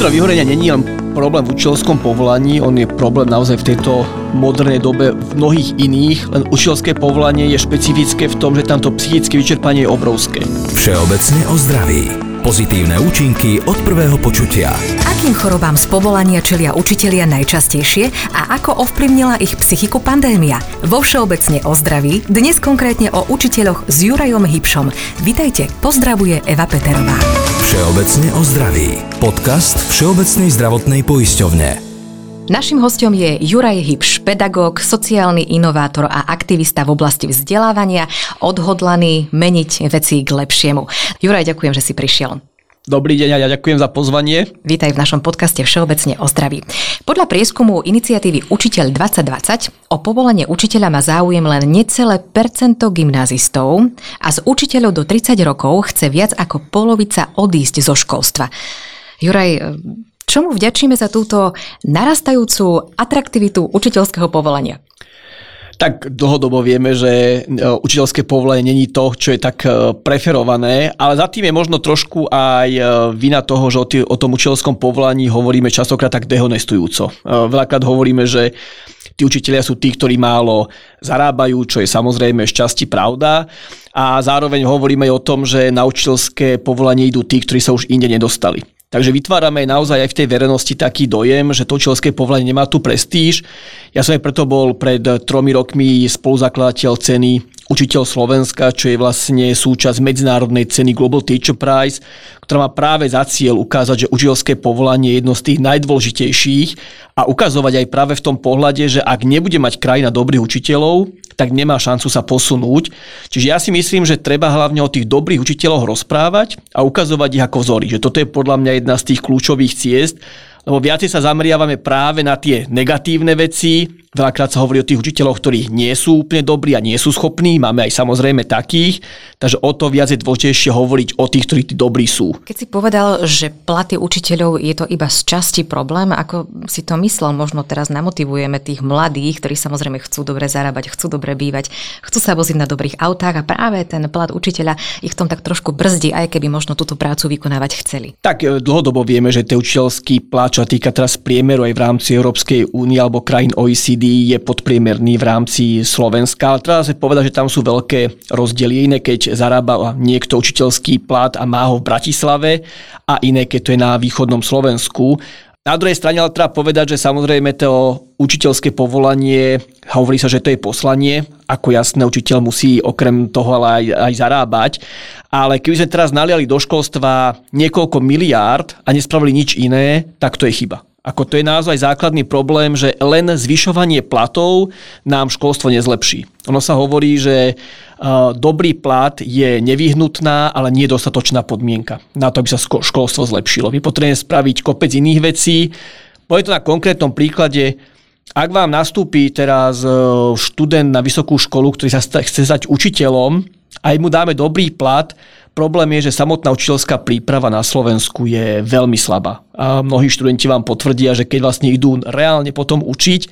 Kultúra vyhorenia není len problém v učiteľskom povolaní, on je problém naozaj v tejto modernej dobe v mnohých iných, len učiteľské povolanie je špecifické v tom, že tamto psychické vyčerpanie je obrovské. Všeobecne o zdraví. Pozitívne účinky od prvého počutia. Akým chorobám z povolania čelia učitelia najčastejšie a ako ovplyvnila ich psychiku pandémia? Vo Všeobecne o zdraví, dnes konkrétne o učiteľoch s Jurajom Hybšom. Vitajte, pozdravuje Eva Peterová. Všeobecne o zdraví. Podcast Všeobecnej zdravotnej poisťovne. Našim hostom je Juraj Hybš, pedagóg, sociálny inovátor a aktivista v oblasti vzdelávania, odhodlaný meniť veci k lepšiemu. Juraj, ďakujem, že si prišiel. Dobrý deň a ja ďakujem za pozvanie. Vítaj v našom podcaste Všeobecne o zdraví. Podľa prieskumu iniciatívy Učiteľ 2020 o povolenie učiteľa má záujem len necelé percento gymnázistov a z učiteľov do 30 rokov chce viac ako polovica odísť zo školstva. Juraj, čomu vďačíme za túto narastajúcu atraktivitu učiteľského povolania? Tak dlhodobo vieme, že e, učiteľské povolenie není to, čo je tak e, preferované, ale za tým je možno trošku aj e, vina toho, že o, o tom učiteľskom povolaní hovoríme častokrát tak dehonestujúco. Veľakrát hovoríme, že tí učiteľia sú tí, ktorí málo zarábajú, čo je samozrejme šťastí pravda. A zároveň hovoríme aj o tom, že na učiteľské povolanie idú tí, ktorí sa už inde nedostali. Takže vytvárame naozaj aj v tej verejnosti taký dojem, že to učiteľské povolanie nemá tu prestíž. Ja som aj preto bol pred tromi rokmi spoluzakladateľ ceny Učiteľ Slovenska, čo je vlastne súčasť medzinárodnej ceny Global Teacher Prize, ktorá má práve za cieľ ukázať, že učiteľské povolanie je jedno z tých najdôležitejších a ukazovať aj práve v tom pohľade, že ak nebude mať krajina dobrých učiteľov, tak nemá šancu sa posunúť. Čiže ja si myslím, že treba hlavne o tých dobrých učiteľoch rozprávať a ukazovať ich ako vzory. Že toto je podľa mňa jedna z tých kľúčových ciest, lebo viacej sa zameriavame práve na tie negatívne veci. Veľakrát sa hovorí o tých učiteľoch, ktorí nie sú úplne dobrí a nie sú schopní. Máme aj samozrejme takých. Takže o to viac je dôležitejšie hovoriť o tých, ktorí tí dobrí sú. Keď si povedal, že platy učiteľov je to iba z časti problém, ako si to myslel, možno teraz namotivujeme tých mladých, ktorí samozrejme chcú dobre zarábať, chcú dobre bývať, chcú sa voziť na dobrých autách a práve ten plat učiteľa ich v tom tak trošku brzdí, aj keby možno túto prácu vykonávať chceli. Tak e, dlhodobo vieme, že ten učiteľský plat čo sa týka teraz priemeru aj v rámci Európskej únie alebo krajín OECD, je podpriemerný v rámci Slovenska. Ale treba sa povedať, že tam sú veľké rozdiely. Iné, keď zarába niekto učiteľský plat a má ho v Bratislave a iné, keď to je na východnom Slovensku. Na druhej strane ale treba povedať, že samozrejme to učiteľské povolanie, hovorí sa, že to je poslanie, ako jasné, učiteľ musí okrem toho ale aj, aj zarábať. Ale keby sme teraz naliali do školstva niekoľko miliárd a nespravili nič iné, tak to je chyba. Ako to je naozaj základný problém, že len zvyšovanie platov nám školstvo nezlepší. Ono sa hovorí, že uh, dobrý plat je nevyhnutná, ale nie dostatočná podmienka na to, aby sa školstvo zlepšilo. My potrebujeme spraviť kopec iných vecí. Poviem to na konkrétnom príklade. Ak vám nastúpi teraz študent na vysokú školu, ktorý sa chce stať učiteľom, aj mu dáme dobrý plat, Problém je, že samotná učiteľská príprava na Slovensku je veľmi slabá. A mnohí študenti vám potvrdia, že keď vlastne idú reálne potom učiť,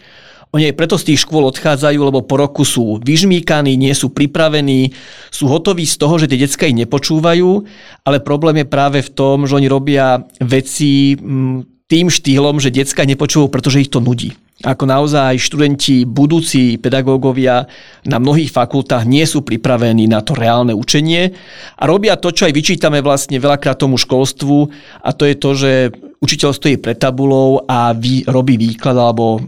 oni aj preto z tých škôl odchádzajú, lebo po roku sú vyžmíkaní, nie sú pripravení, sú hotoví z toho, že tie decka ich nepočúvajú, ale problém je práve v tom, že oni robia veci mm, tým štýlom, že decka nepočúvajú, pretože ich to nudí ako naozaj študenti, budúci pedagógovia na mnohých fakultách nie sú pripravení na to reálne učenie a robia to, čo aj vyčítame vlastne veľakrát tomu školstvu a to je to, že učiteľ stojí pred tabulou a vy, robí výklad alebo uh,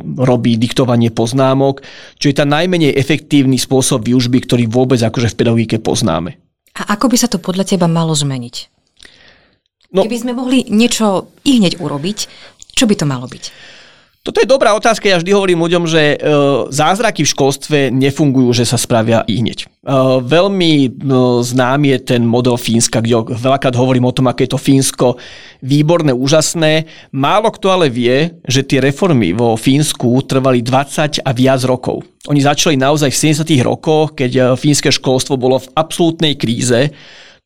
robí diktovanie poznámok, čo je ten najmenej efektívny spôsob výužby, ktorý vôbec akože v pedagogike poznáme. A ako by sa to podľa teba malo zmeniť? No, Keby sme mohli niečo i hneď urobiť, čo by to malo byť? Toto je dobrá otázka. Ja vždy hovorím ľuďom, že e, zázraky v školstve nefungujú, že sa spravia i hneď. E, veľmi e, známy je ten model Fínska, kde veľakrát hovorím o tom, aké je to Fínsko výborné, úžasné. Málo kto ale vie, že tie reformy vo Fínsku trvali 20 a viac rokov. Oni začali naozaj v 70. rokoch, keď fínske školstvo bolo v absolútnej kríze.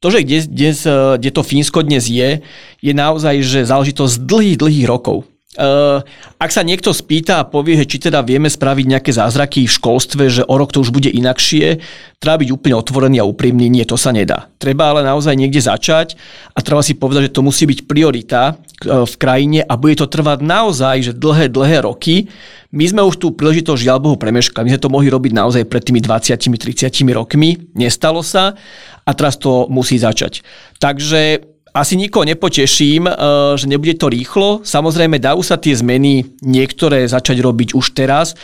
To, že kde, kde, kde to Fínsko dnes je, je naozaj že záležitosť dlhých, dlhých rokov. Ak sa niekto spýta a povie, že či teda vieme spraviť nejaké zázraky v školstve, že o rok to už bude inakšie, treba byť úplne otvorený a úprimný, nie, to sa nedá. Treba ale naozaj niekde začať a treba si povedať, že to musí byť priorita v krajine a bude to trvať naozaj, že dlhé, dlhé roky. My sme už tú príležitosť žiaľ Bohu premeškali. My sme to mohli robiť naozaj pred tými 20-30 rokmi. Nestalo sa a teraz to musí začať. Takže asi nikoho nepoteším, eh, že nebude to rýchlo. Samozrejme, dajú sa tie zmeny niektoré začať robiť už teraz.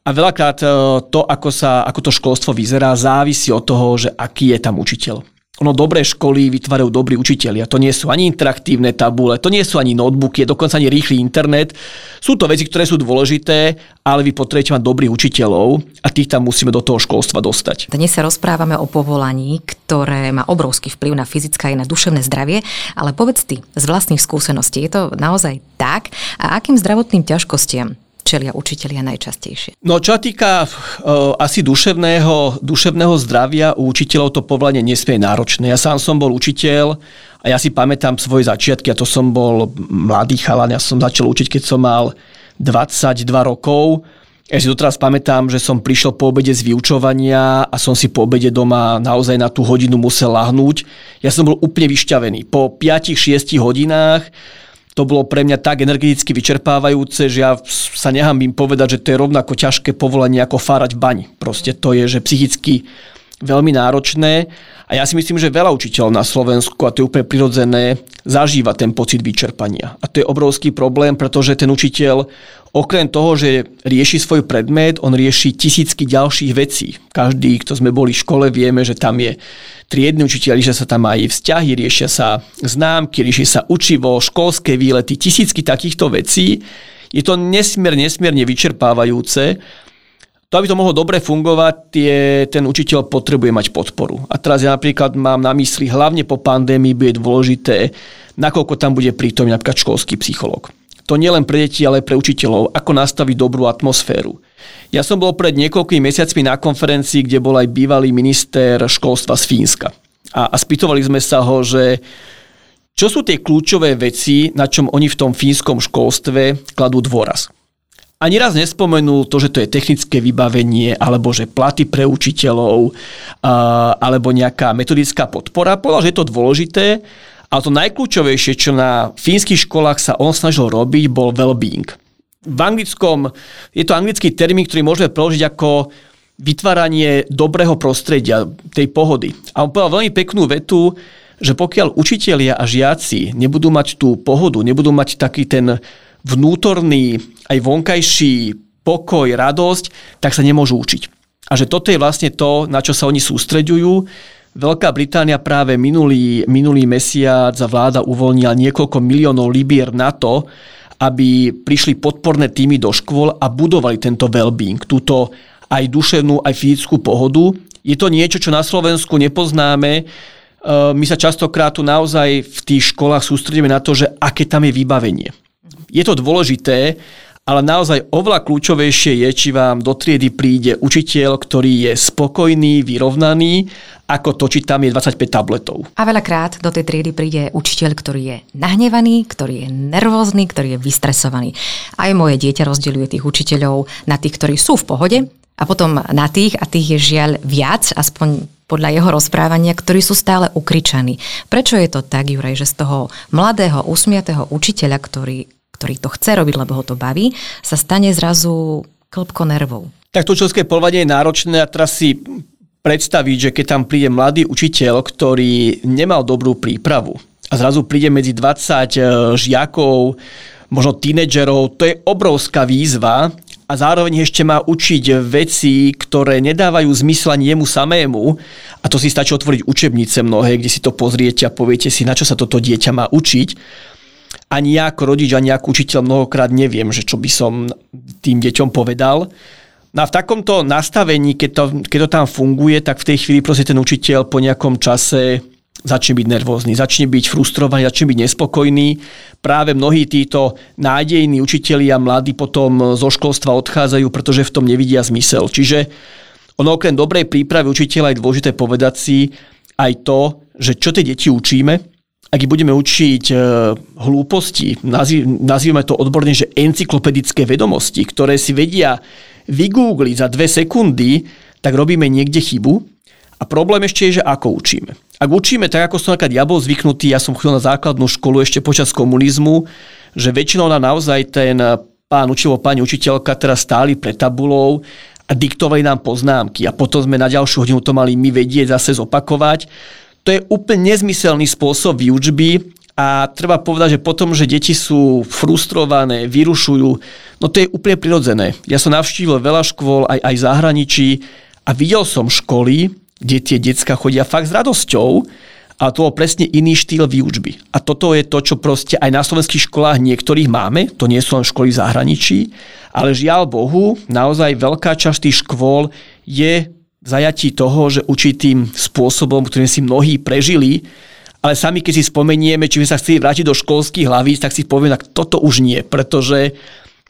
A veľakrát eh, to, ako, sa, ako to školstvo vyzerá, závisí od toho, že aký je tam učiteľ. Ono dobré školy vytvárajú dobrí učiteľia. To nie sú ani interaktívne tabule, to nie sú ani notebooky, dokonca ani rýchly internet. Sú to veci, ktoré sú dôležité, ale vy potrebujete mať dobrých učiteľov a tých tam musíme do toho školstva dostať. Dnes sa rozprávame o povolaní, ktoré má obrovský vplyv na fyzické aj na duševné zdravie, ale povedz ty z vlastných skúseností, je to naozaj tak? A akým zdravotným ťažkostiam čelia učitelia najčastejšie? No čo týka uh, asi duševného, duševného zdravia, u učiteľov to povolanie nesmie náročné. Ja sám som bol učiteľ a ja si pamätám svoje začiatky, a to som bol mladý chalan, ja som začal učiť, keď som mal 22 rokov. Ja si doteraz pamätám, že som prišiel po obede z vyučovania a som si po obede doma naozaj na tú hodinu musel lahnúť. Ja som bol úplne vyšťavený. Po 5-6 hodinách to bolo pre mňa tak energeticky vyčerpávajúce, že ja sa nehambím povedať, že to je rovnako ťažké povolenie ako fárať bani. Proste to je, že psychicky veľmi náročné a ja si myslím, že veľa učiteľov na Slovensku, a to je úplne prirodzené, zažíva ten pocit vyčerpania. A to je obrovský problém, pretože ten učiteľ okrem toho, že rieši svoj predmet, on rieši tisícky ďalších vecí. Každý, kto sme boli v škole, vieme, že tam je triedny učiteľ, riešia sa tam aj vzťahy, riešia sa známky, rieši sa učivo, školské výlety, tisícky takýchto vecí. Je to nesmierne, nesmierne vyčerpávajúce. To, aby to mohlo dobre fungovať, tie, ten učiteľ potrebuje mať podporu. A teraz ja napríklad mám na mysli, hlavne po pandémii bude dôležité, nakoľko tam bude prítomný napríklad školský psychológ. To nie len pre deti, ale pre učiteľov, ako nastaviť dobrú atmosféru. Ja som bol pred niekoľkými mesiacmi na konferencii, kde bol aj bývalý minister školstva z Fínska. A, a spýtovali sme sa ho, že čo sú tie kľúčové veci, na čom oni v tom fínskom školstve kladú dôraz. Ani raz nespomenul to, že to je technické vybavenie, alebo že platy pre učiteľov, alebo nejaká metodická podpora. Povedal, že je to dôležité, ale to najkľúčovejšie, čo na fínskych školách sa on snažil robiť, bol well-being v anglickom, je to anglický termín, ktorý môžeme preložiť ako vytváranie dobrého prostredia, tej pohody. A on povedal veľmi peknú vetu, že pokiaľ učitelia a žiaci nebudú mať tú pohodu, nebudú mať taký ten vnútorný, aj vonkajší pokoj, radosť, tak sa nemôžu učiť. A že toto je vlastne to, na čo sa oni sústreďujú. Veľká Británia práve minulý, minulý mesiac vláda uvoľnila niekoľko miliónov libier na to, aby prišli podporné týmy do škôl a budovali tento well-being, túto aj duševnú, aj fyzickú pohodu. Je to niečo, čo na Slovensku nepoznáme. E, my sa častokrát tu naozaj v tých školách sústredíme na to, že aké tam je vybavenie. Je to dôležité, ale naozaj oveľa kľúčovejšie je, či vám do triedy príde učiteľ, ktorý je spokojný, vyrovnaný ako to, či tam je 25 tabletov. A veľakrát do tej triedy príde učiteľ, ktorý je nahnevaný, ktorý je nervózny, ktorý je vystresovaný. Aj moje dieťa rozdeľuje tých učiteľov na tých, ktorí sú v pohode a potom na tých, a tých je žiaľ viac, aspoň podľa jeho rozprávania, ktorí sú stále ukričaní. Prečo je to tak, Juraj, že z toho mladého, usmiatého učiteľa, ktorý, ktorý to chce robiť, lebo ho to baví, sa stane zrazu klopko nervov? Tak to učiteľské povolanie je náročné a teraz si predstaviť, že keď tam príde mladý učiteľ, ktorý nemal dobrú prípravu a zrazu príde medzi 20 e, žiakov, možno tínedžerov, to je obrovská výzva a zároveň ešte má učiť veci, ktoré nedávajú zmysel ani jemu samému a to si stačí otvoriť učebnice mnohé, kde si to pozriete a poviete si, na čo sa toto dieťa má učiť. Ani ja ako rodič, ani ako učiteľ mnohokrát neviem, že čo by som tým deťom povedal. No a v takomto nastavení, keď to, keď to tam funguje, tak v tej chvíli proste ten učiteľ po nejakom čase začne byť nervózny, začne byť frustrovaný, začne byť nespokojný. Práve mnohí títo nádejní učitelia mladí potom zo školstva odchádzajú, pretože v tom nevidia zmysel. Čiže ono okrem dobrej prípravy učiteľa je dôležité povedať si aj to, že čo tie deti učíme, ak ich budeme učiť e, hlúposti, nazývame to odborne, že encyklopedické vedomosti, ktoré si vedia vygoogliť za dve sekundy, tak robíme niekde chybu. A problém ešte je, že ako učíme. Ak učíme tak, ako som napríklad ja bol zvyknutý, ja som chodil na základnú školu ešte počas komunizmu, že väčšinou na naozaj ten pán učiteľ, pani učiteľka teraz stáli pred tabulou a diktovali nám poznámky a potom sme na ďalšiu hodinu to mali my vedieť zase zopakovať to je úplne nezmyselný spôsob výučby a treba povedať, že potom, že deti sú frustrované, vyrušujú, no to je úplne prirodzené. Ja som navštívil veľa škôl aj, aj zahraničí a videl som školy, kde tie decka chodia fakt s radosťou, a to bol presne iný štýl výučby. A toto je to, čo proste aj na slovenských školách niektorých máme, to nie sú len školy v zahraničí, ale žiaľ Bohu, naozaj veľká časť tých škôl je zajatí toho, že určitým spôsobom, ktorým si mnohí prežili, ale sami keď si spomenieme, či by sa chceli vrátiť do školských hlavíc, tak si povieme, tak toto už nie, pretože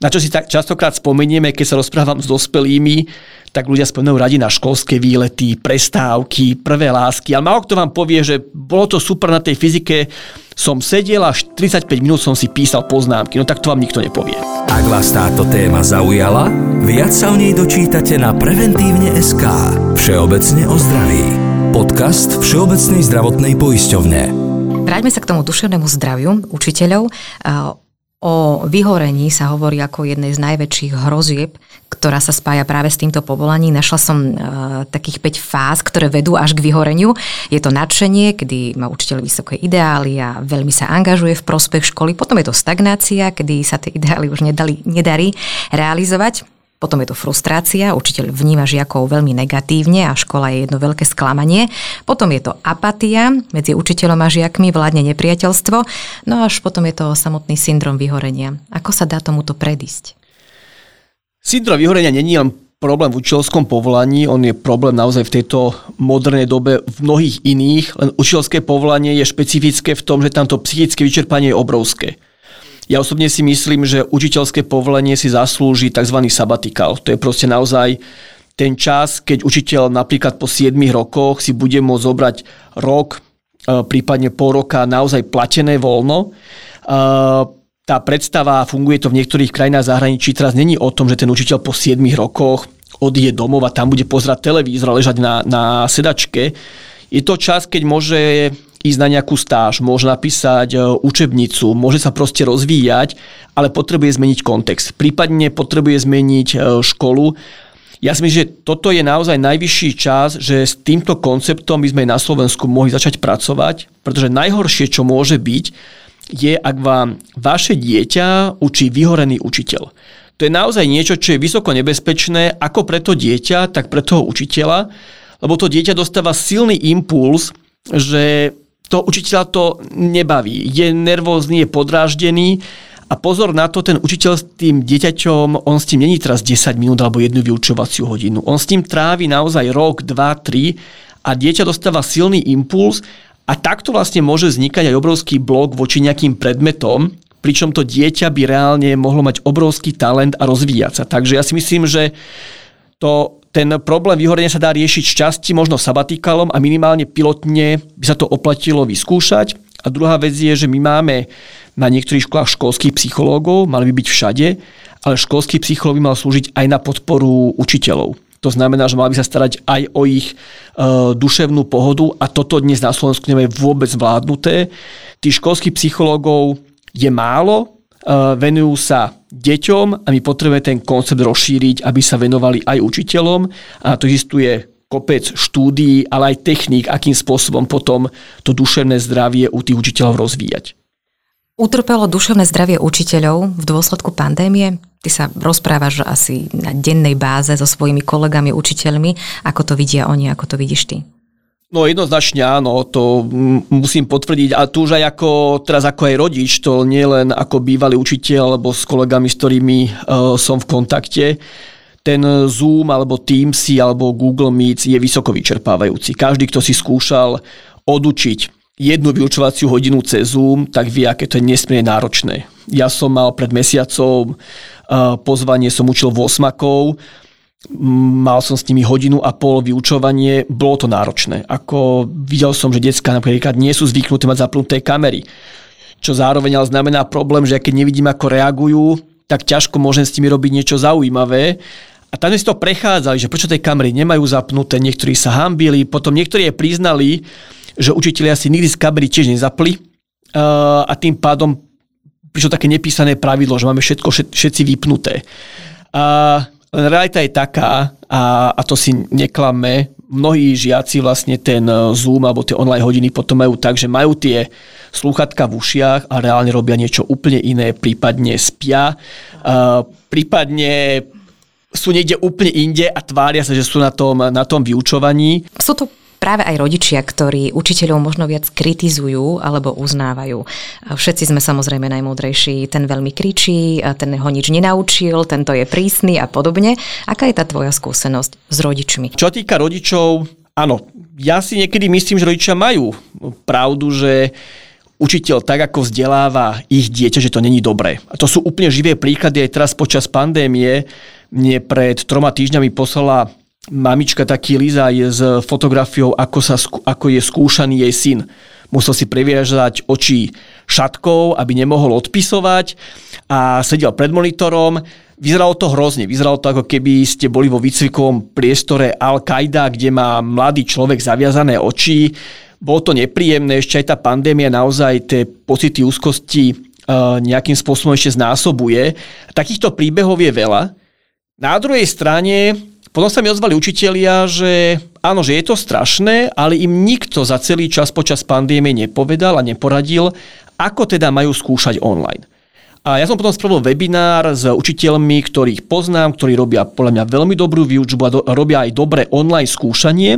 na čo si tak častokrát spomenieme, keď sa rozprávam s dospelými, tak ľudia spomínajú radi na školské výlety, prestávky, prvé lásky. Ale málo kto vám povie, že bolo to super na tej fyzike, som sedel a 45 minút som si písal poznámky. No tak to vám nikto nepovie. Ak vás táto téma zaujala, viac sa o nej dočítate na preventívne SK. Všeobecne o zdraví. Podcast Všeobecnej zdravotnej poisťovne. Vráťme sa k tomu duševnému zdraviu učiteľov. O vyhorení sa hovorí ako jednej z najväčších hrozieb, ktorá sa spája práve s týmto povolaním. Našla som e, takých 5 fáz, ktoré vedú až k vyhoreniu. Je to nadšenie, kedy má učiteľ vysoké ideály a veľmi sa angažuje v prospech školy. Potom je to stagnácia, kedy sa tie ideály už nedali, nedarí realizovať potom je to frustrácia, učiteľ vníma žiakov veľmi negatívne a škola je jedno veľké sklamanie. Potom je to apatia, medzi učiteľom a žiakmi vládne nepriateľstvo, no až potom je to samotný syndrom vyhorenia. Ako sa dá tomuto predísť? Syndrom vyhorenia není len problém v učiteľskom povolaní, on je problém naozaj v tejto modernej dobe v mnohých iných, len učiteľské povolanie je špecifické v tom, že tamto psychické vyčerpanie je obrovské. Ja osobne si myslím, že učiteľské povolenie si zaslúži tzv. sabatikál. To je proste naozaj ten čas, keď učiteľ napríklad po 7 rokoch si bude môcť zobrať rok, e, prípadne pol roka naozaj platené voľno. E, tá predstava, funguje to v niektorých krajinách zahraničí, teraz není o tom, že ten učiteľ po 7 rokoch odíde domov a tam bude pozerať televízor a ležať na, na sedačke. Je to čas, keď môže ísť na nejakú stáž, môže napísať e, učebnicu, môže sa proste rozvíjať, ale potrebuje zmeniť kontext. Prípadne potrebuje zmeniť e, školu. Ja si myslím, že toto je naozaj najvyšší čas, že s týmto konceptom by sme na Slovensku mohli začať pracovať, pretože najhoršie, čo môže byť, je, ak vám vaše dieťa učí vyhorený učiteľ. To je naozaj niečo, čo je vysoko nebezpečné ako pre to dieťa, tak pre toho učiteľa, lebo to dieťa dostáva silný impuls, že to učiteľa to nebaví. Je nervózny, je podráždený a pozor na to, ten učiteľ s tým dieťaťom, on s tým není teraz 10 minút alebo jednu vyučovaciu hodinu. On s tým trávi naozaj rok, dva, tri a dieťa dostáva silný impuls a takto vlastne môže vznikať aj obrovský blok voči nejakým predmetom, pričom to dieťa by reálne mohlo mať obrovský talent a rozvíjať sa. Takže ja si myslím, že to ten problém vyhorenia sa dá riešiť z časti možno sabatikalom a minimálne pilotne by sa to oplatilo vyskúšať. A druhá vec je, že my máme na niektorých školách školských psychológov, mali by byť všade, ale školský psychológ by mal slúžiť aj na podporu učiteľov. To znamená, že mali by sa starať aj o ich e, duševnú pohodu a toto dnes na Slovensku nemáme vôbec zvládnuté. Tých školských psychológov je málo, venujú sa deťom a my potrebujeme ten koncept rozšíriť, aby sa venovali aj učiteľom a to existuje kopec štúdií, ale aj techník, akým spôsobom potom to duševné zdravie u tých učiteľov rozvíjať. Utrpelo duševné zdravie učiteľov v dôsledku pandémie? Ty sa rozprávaš asi na dennej báze so svojimi kolegami, učiteľmi. Ako to vidia oni, ako to vidíš ty? No jednoznačne áno, to musím potvrdiť. A tu už aj ako, teraz ako aj rodič, to nie len ako bývalý učiteľ, alebo s kolegami, s ktorými uh, som v kontakte. Ten Zoom, alebo Teamsy, alebo Google Meet je vysoko vyčerpávajúci. Každý, kto si skúšal odučiť jednu vyučovaciu hodinu cez Zoom, tak vie, aké to je nesmierne náročné. Ja som mal pred mesiacom uh, pozvanie, som učil 8 mal som s nimi hodinu a pol vyučovanie, bolo to náročné. Ako videl som, že detská napríklad nie sú zvyknuté mať zapnuté kamery, čo zároveň ale znamená problém, že keď nevidím, ako reagujú, tak ťažko môžem s nimi robiť niečo zaujímavé. A tam si to prechádzali, že prečo tej kamery nemajú zapnuté, niektorí sa hambili, potom niektorí priznali, že učiteľia si nikdy z kamery tiež nezapli a tým pádom prišlo také nepísané pravidlo, že máme všetko všetci vypnuté. A len realita je taká, a, a to si neklame, mnohí žiaci vlastne ten Zoom alebo tie online hodiny potom majú tak, že majú tie slúchatka v ušiach a reálne robia niečo úplne iné, prípadne spia, a, prípadne sú niekde úplne inde a tvária sa, že sú na tom, na tom vyučovaní. Sú to práve aj rodičia, ktorí učiteľov možno viac kritizujú alebo uznávajú. Všetci sme samozrejme najmúdrejší. Ten veľmi kričí, ten ho nič nenaučil, tento je prísny a podobne. Aká je tá tvoja skúsenosť s rodičmi? Čo týka rodičov, áno, ja si niekedy myslím, že rodičia majú pravdu, že učiteľ tak, ako vzdeláva ich dieťa, že to není dobré. A to sú úplne živé príklady aj teraz počas pandémie. Mne pred troma týždňami poslala mamička taký Liza je s fotografiou, ako, sa, ako je skúšaný jej syn. Musel si previažať oči šatkou, aby nemohol odpisovať a sedel pred monitorom. Vyzeralo to hrozne. Vyzeralo to ako keby ste boli vo výcvikovom priestore Al-Qaida, kde má mladý človek zaviazané oči. Bolo to nepríjemné, ešte aj tá pandémia naozaj tie pocity úzkosti e, nejakým spôsobom ešte znásobuje. Takýchto príbehov je veľa. Na druhej strane potom sa mi ozvali učitelia, že áno, že je to strašné, ale im nikto za celý čas počas pandémie nepovedal a neporadil, ako teda majú skúšať online. A ja som potom spravil webinár s učiteľmi, ktorých poznám, ktorí robia podľa mňa veľmi dobrú výučbu a do, robia aj dobré online skúšanie.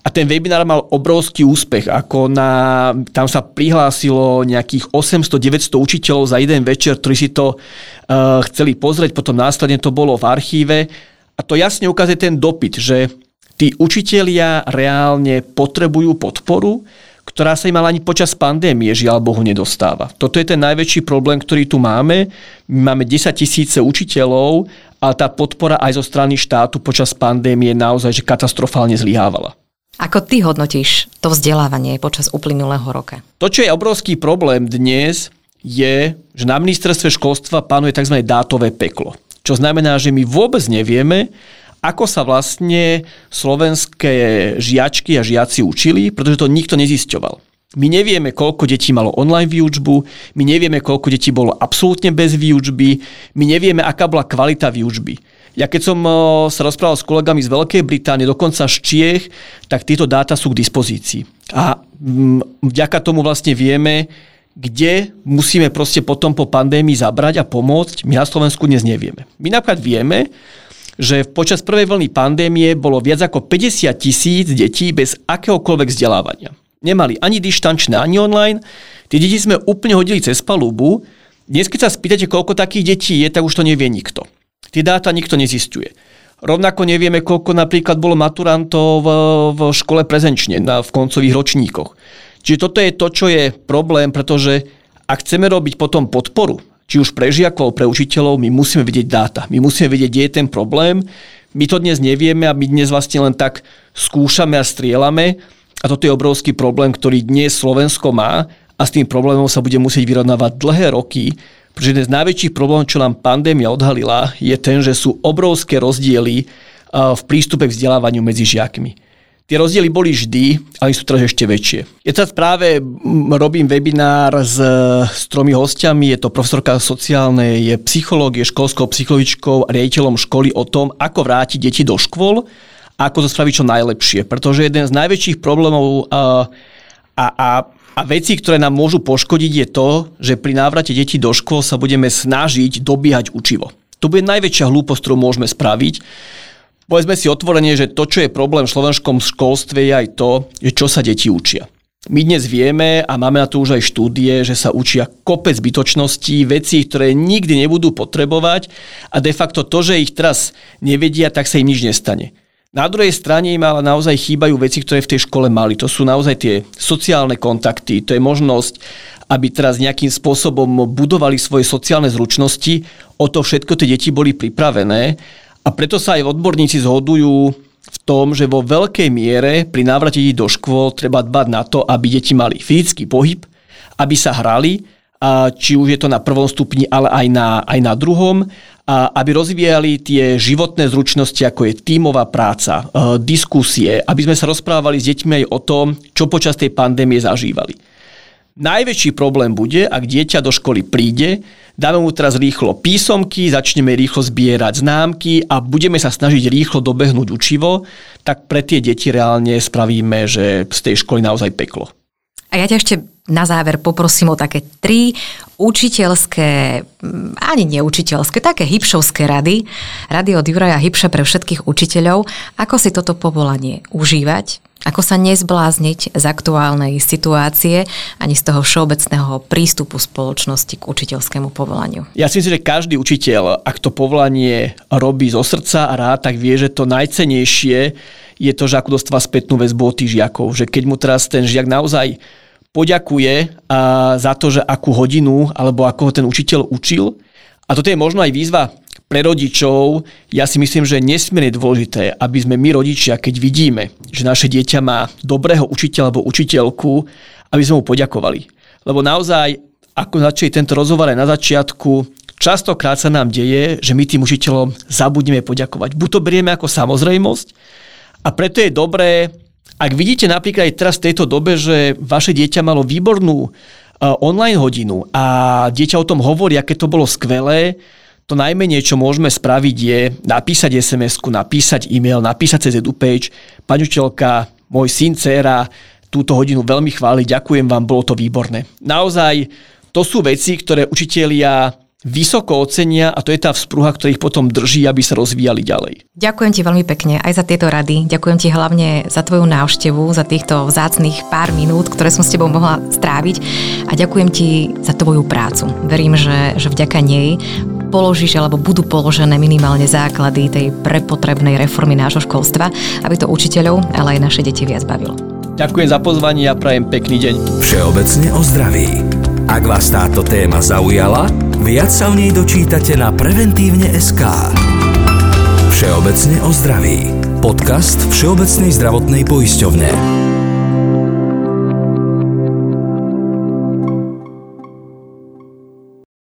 A ten webinár mal obrovský úspech. Ako na, tam sa prihlásilo nejakých 800-900 učiteľov za jeden večer, ktorí si to uh, chceli pozrieť, potom následne to bolo v archíve a to jasne ukazuje ten dopyt, že tí učitelia reálne potrebujú podporu, ktorá sa im ale ani počas pandémie žiaľ Bohu nedostáva. Toto je ten najväčší problém, ktorý tu máme. My máme 10 tisíce učiteľov, ale tá podpora aj zo strany štátu počas pandémie naozaj že katastrofálne zlyhávala. Ako ty hodnotíš to vzdelávanie počas uplynulého roka? To, čo je obrovský problém dnes, je, že na ministerstve školstva panuje tzv. dátové peklo. Čo znamená, že my vôbec nevieme, ako sa vlastne slovenské žiačky a žiaci učili, pretože to nikto nezisťoval. My nevieme, koľko detí malo online výučbu, my nevieme, koľko detí bolo absolútne bez výučby, my nevieme, aká bola kvalita výučby. Ja keď som sa rozprával s kolegami z Veľkej Británie, dokonca z Čiech, tak tieto dáta sú k dispozícii. A mm, vďaka tomu vlastne vieme, kde musíme proste potom po pandémii zabrať a pomôcť, my na Slovensku dnes nevieme. My napríklad vieme, že počas prvej vlny pandémie bolo viac ako 50 tisíc detí bez akéhokoľvek vzdelávania. Nemali ani dištančné, ani online. Tie deti sme úplne hodili cez palubu. Dnes, keď sa spýtate, koľko takých detí je, tak už to nevie nikto. Tie dáta nikto nezistuje. Rovnako nevieme, koľko napríklad bolo maturantov v, škole prezenčne v koncových ročníkoch. Čiže toto je to, čo je problém, pretože ak chceme robiť potom podporu, či už pre žiakov, pre učiteľov, my musíme vidieť dáta. My musíme vedieť, kde je ten problém. My to dnes nevieme a my dnes vlastne len tak skúšame a strielame. A toto je obrovský problém, ktorý dnes Slovensko má a s tým problémom sa bude musieť vyrovnávať dlhé roky, pretože jeden z najväčších problémov, čo nám pandémia odhalila, je ten, že sú obrovské rozdiely v prístupe k vzdelávaniu medzi žiakmi. Tie rozdiely boli vždy, ale sú teraz ešte väčšie. Ja teraz práve robím webinár s, s tromi hostiami. Je to profesorka sociálnej, je psychológie, školskou psychologičkou a riaditeľom školy o tom, ako vrátiť deti do škôl a ako to spraviť čo najlepšie. Pretože jeden z najväčších problémov a, a, a a veci, ktoré nám môžu poškodiť, je to, že pri návrate detí do škôl sa budeme snažiť dobíhať učivo. To bude najväčšia hlúposť, ktorú môžeme spraviť, Povedzme si otvorene, že to, čo je problém v slovenskom školstve, je aj to, že čo sa deti učia. My dnes vieme a máme na to už aj štúdie, že sa učia kopec zbytočností, veci, ktoré nikdy nebudú potrebovať a de facto to, že ich teraz nevedia, tak sa im nič nestane. Na druhej strane im ale naozaj chýbajú veci, ktoré v tej škole mali. To sú naozaj tie sociálne kontakty, to je možnosť, aby teraz nejakým spôsobom budovali svoje sociálne zručnosti. O to všetko tie deti boli pripravené A preto sa aj odborníci zhodujú v tom, že vo veľkej miere pri návrate detí do škôl treba dbať na to, aby deti mali fyzický pohyb, aby sa hrali, a či už je to na prvom stupni, ale aj na, aj na druhom, a aby rozvíjali tie životné zručnosti, ako je tímová práca, e, diskusie, aby sme sa rozprávali s deťmi aj o tom, čo počas tej pandémie zažívali. Najväčší problém bude, ak dieťa do školy príde, dáme mu teraz rýchlo písomky, začneme rýchlo zbierať známky a budeme sa snažiť rýchlo dobehnúť učivo, tak pre tie deti reálne spravíme, že z tej školy naozaj peklo. A ja ťa ešte na záver poprosím o také tri učiteľské, mm, ani neučiteľské, také hybšovské rady. Rady od Juraja Hybša pre všetkých učiteľov. Ako si toto povolanie užívať, ako sa nezblázniť z aktuálnej situácie ani z toho všeobecného prístupu spoločnosti k učiteľskému povolaniu? Ja si myslím, že každý učiteľ, ak to povolanie robí zo srdca a rád, tak vie, že to najcenejšie je to, že ako dostáva spätnú väzbu od tých žiakov. Že keď mu teraz ten žiak naozaj poďakuje za to, že akú hodinu alebo ako ho ten učiteľ učil. A toto je možno aj výzva pre rodičov, ja si myslím, že je nesmierne dôležité, aby sme my rodičia, keď vidíme, že naše dieťa má dobrého učiteľa alebo učiteľku, aby sme mu poďakovali. Lebo naozaj, ako začali tento rozhovor aj na začiatku, častokrát sa nám deje, že my tým učiteľom zabudneme poďakovať. Buď to berieme ako samozrejmosť a preto je dobré, ak vidíte napríklad aj teraz v tejto dobe, že vaše dieťa malo výbornú online hodinu a dieťa o tom hovorí, aké to bolo skvelé, to najmenej, čo môžeme spraviť, je napísať SMS-ku, napísať e-mail, napísať cez EduPage. Pani učiteľka, môj syn, dcera, túto hodinu veľmi chváli, ďakujem vám, bolo to výborné. Naozaj, to sú veci, ktoré učitelia vysoko ocenia a to je tá vzpruha, ktorá ich potom drží, aby sa rozvíjali ďalej. Ďakujem ti veľmi pekne aj za tieto rady. Ďakujem ti hlavne za tvoju návštevu, za týchto vzácných pár minút, ktoré som s tebou mohla stráviť a ďakujem ti za tvoju prácu. Verím, že, že vďaka nej položíš alebo budú položené minimálne základy tej prepotrebnej reformy nášho školstva, aby to učiteľov, ale aj naše deti viac bavilo. Ďakujem za pozvanie a prajem pekný deň. Všeobecne o zdraví. Ak vás táto téma zaujala, Viac sa o nej dočítate na preventívne.sk. Všeobecne o zdraví. Podcast Všeobecnej zdravotnej poisťovne.